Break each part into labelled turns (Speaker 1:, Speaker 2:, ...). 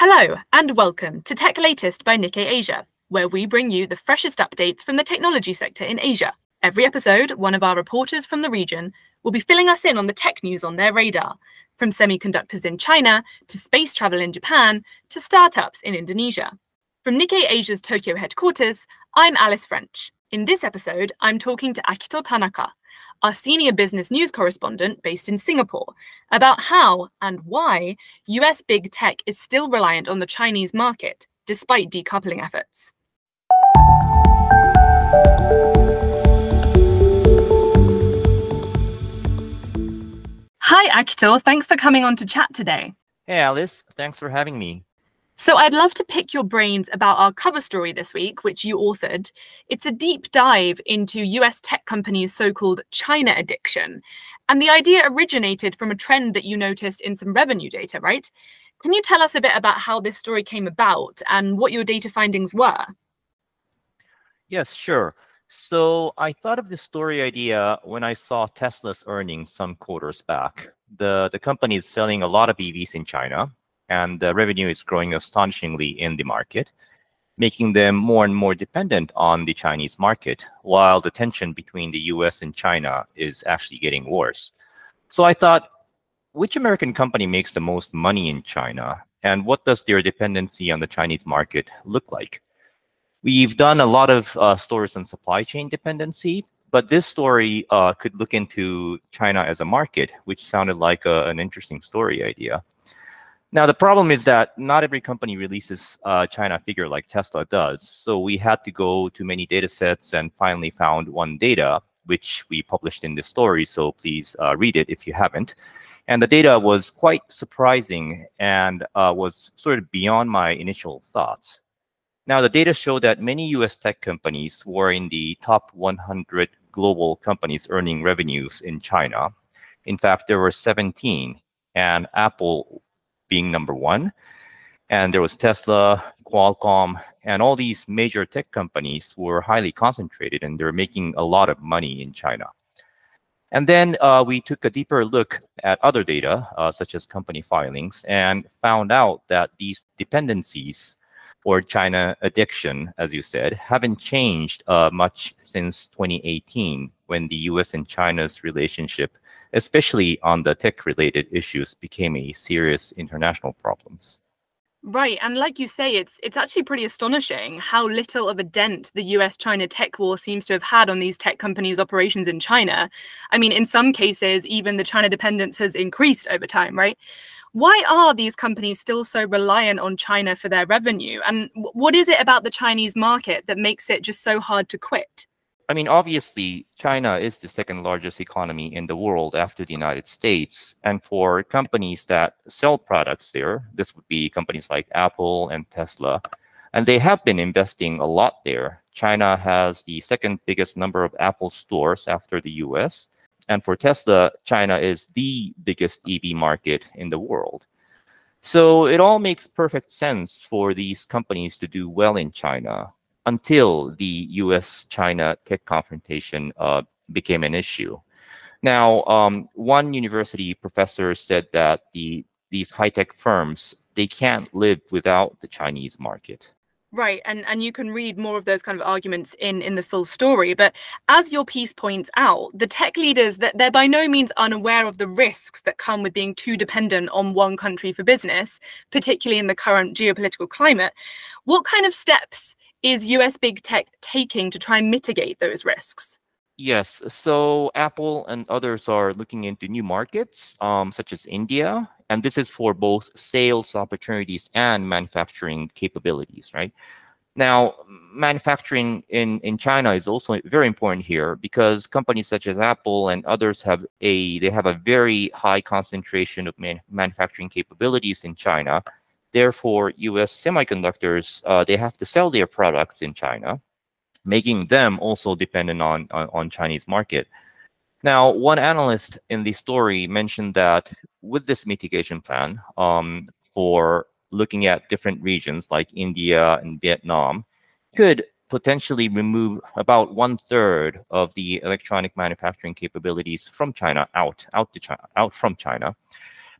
Speaker 1: Hello, and welcome to Tech Latest by Nikkei Asia, where we bring you the freshest updates from the technology sector in Asia. Every episode, one of our reporters from the region will be filling us in on the tech news on their radar, from semiconductors in China to space travel in Japan to startups in Indonesia. From Nikkei Asia's Tokyo headquarters, I'm Alice French. In this episode, I'm talking to Akito Tanaka, our senior business news correspondent based in Singapore, about how and why US big tech is still reliant on the Chinese market despite decoupling efforts. Hi, Akito. Thanks for coming on to chat today.
Speaker 2: Hey, Alice. Thanks for having me.
Speaker 1: So, I'd love to pick your brains about our cover story this week, which you authored. It's a deep dive into US tech companies' so called China addiction. And the idea originated from a trend that you noticed in some revenue data, right? Can you tell us a bit about how this story came about and what your data findings were?
Speaker 2: Yes, sure. So I thought of this story idea when I saw Tesla's earnings some quarters back. The, the company is selling a lot of EVs in China, and the revenue is growing astonishingly in the market, making them more and more dependent on the Chinese market, while the tension between the US and China is actually getting worse. So I thought, which American company makes the most money in China, and what does their dependency on the Chinese market look like? We've done a lot of uh, stories on supply chain dependency, but this story uh, could look into China as a market, which sounded like a, an interesting story idea. Now, the problem is that not every company releases a China figure like Tesla does. So we had to go to many data sets and finally found one data, which we published in this story. So please uh, read it if you haven't. And the data was quite surprising and uh, was sort of beyond my initial thoughts. Now, the data showed that many US tech companies were in the top 100 global companies earning revenues in China. In fact, there were 17, and Apple being number one. And there was Tesla, Qualcomm, and all these major tech companies were highly concentrated and they're making a lot of money in China. And then uh, we took a deeper look at other data, uh, such as company filings, and found out that these dependencies or China addiction, as you said, haven't changed uh, much since 2018 when the US and China's relationship especially on the tech related issues, became a serious international problems.
Speaker 1: Right, and like you say, it's it's actually pretty astonishing how little of a dent the US-China tech war seems to have had on these tech companies' operations in China. I mean, in some cases, even the China dependence has increased over time, right? Why are these companies still so reliant on China for their revenue? And what is it about the Chinese market that makes it just so hard to quit?
Speaker 2: I mean, obviously, China is the second largest economy in the world after the United States. And for companies that sell products there, this would be companies like Apple and Tesla, and they have been investing a lot there. China has the second biggest number of Apple stores after the US. And for Tesla, China is the biggest EV market in the world. So it all makes perfect sense for these companies to do well in China until the US China tech confrontation uh, became an issue. Now, um, one university professor said that the these high tech firms they can't live without the Chinese market.
Speaker 1: Right, and and you can read more of those kind of arguments in in the full story. But as your piece points out, the tech leaders that they're by no means unaware of the risks that come with being too dependent on one country for business, particularly in the current geopolitical climate. What kind of steps is US big tech taking to try and mitigate those risks?
Speaker 2: Yes, so Apple and others are looking into new markets, um, such as India, and this is for both sales opportunities and manufacturing capabilities, right? Now, manufacturing in, in China is also very important here because companies such as Apple and others have a they have a very high concentration of man, manufacturing capabilities in China, Therefore, U.S. semiconductors uh, they have to sell their products in China, making them also dependent on, on, on Chinese market. Now, one analyst in the story mentioned that with this mitigation plan um, for looking at different regions like India and Vietnam, could potentially remove about one third of the electronic manufacturing capabilities from China out out to China out from China.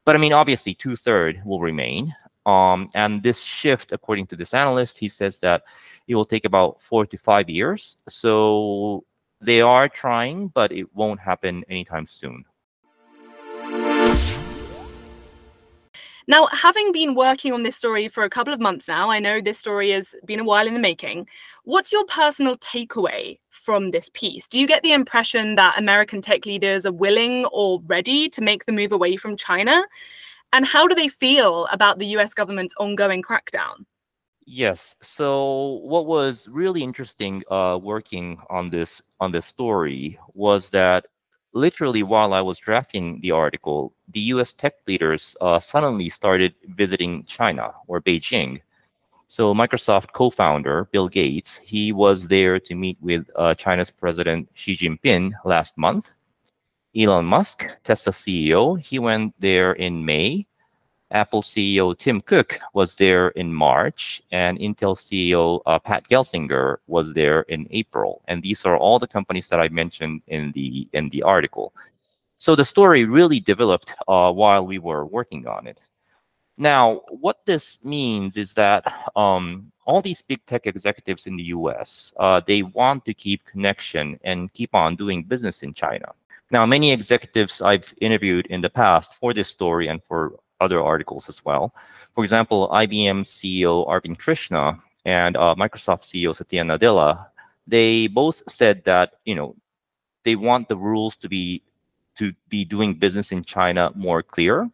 Speaker 2: But I mean, obviously, two third will remain. Um, and this shift, according to this analyst, he says that it will take about four to five years. So they are trying, but it won't happen anytime soon.
Speaker 1: Now, having been working on this story for a couple of months now, I know this story has been a while in the making. What's your personal takeaway from this piece? Do you get the impression that American tech leaders are willing or ready to make the move away from China? And how do they feel about the US government's ongoing crackdown?
Speaker 2: Yes. So what was really interesting uh, working on this on this story was that literally while I was drafting the article, the US tech leaders uh, suddenly started visiting China or Beijing. So Microsoft co-founder Bill Gates, he was there to meet with uh, China's President Xi Jinping last month. Elon Musk, Tesla CEO, he went there in May. Apple CEO Tim Cook was there in March, and Intel CEO uh, Pat Gelsinger was there in April. And these are all the companies that I mentioned in the in the article. So the story really developed uh, while we were working on it. Now, what this means is that um, all these big tech executives in the U.S. Uh, they want to keep connection and keep on doing business in China. Now, many executives I've interviewed in the past for this story and for other articles as well. For example, IBM CEO Arvind Krishna and uh, Microsoft CEO Satya Nadella, they both said that you know they want the rules to be to be doing business in China more clear.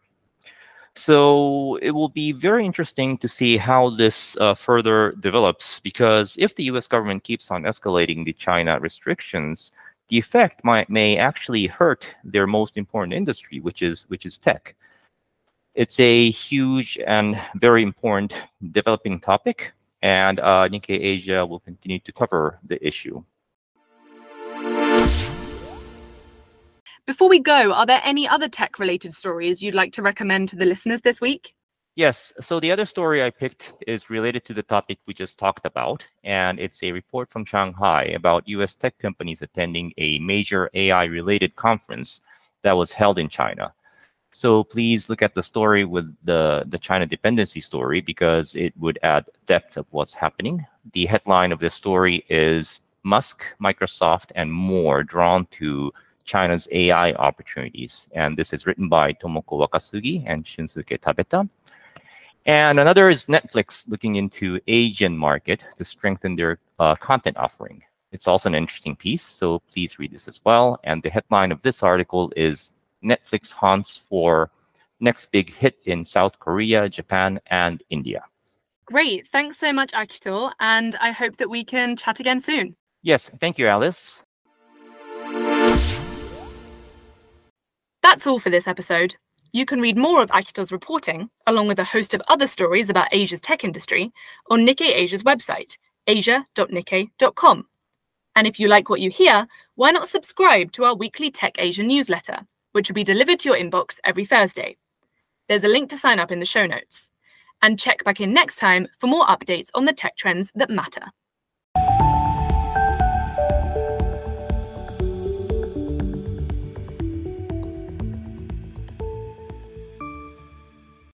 Speaker 2: So it will be very interesting to see how this uh, further develops because if the U.S. government keeps on escalating the China restrictions, the effect might may actually hurt their most important industry, which is which is tech. It's a huge and very important developing topic, and uh, Nikkei Asia will continue to cover the issue.
Speaker 1: Before we go, are there any other tech related stories you'd like to recommend to the listeners this week?
Speaker 2: Yes. So the other story I picked is related to the topic we just talked about, and it's a report from Shanghai about US tech companies attending a major AI related conference that was held in China. So please look at the story with the, the China dependency story because it would add depth of what's happening. The headline of this story is Musk, Microsoft, and more drawn to China's AI opportunities. And this is written by Tomoko Wakasugi and Shunsuke Tabeta. And another is Netflix looking into Asian market to strengthen their uh, content offering. It's also an interesting piece, so please read this as well. And the headline of this article is Netflix hunts for next big hit in South Korea, Japan, and India.
Speaker 1: Great. Thanks so much, Akito. And I hope that we can chat again soon.
Speaker 2: Yes. Thank you, Alice.
Speaker 1: That's all for this episode. You can read more of Akito's reporting, along with a host of other stories about Asia's tech industry, on Nikkei Asia's website, asia.nikkei.com. And if you like what you hear, why not subscribe to our weekly Tech Asia newsletter, which will be delivered to your inbox every Thursday. There's a link to sign up in the show notes. And check back in next time for more updates on the tech trends that matter.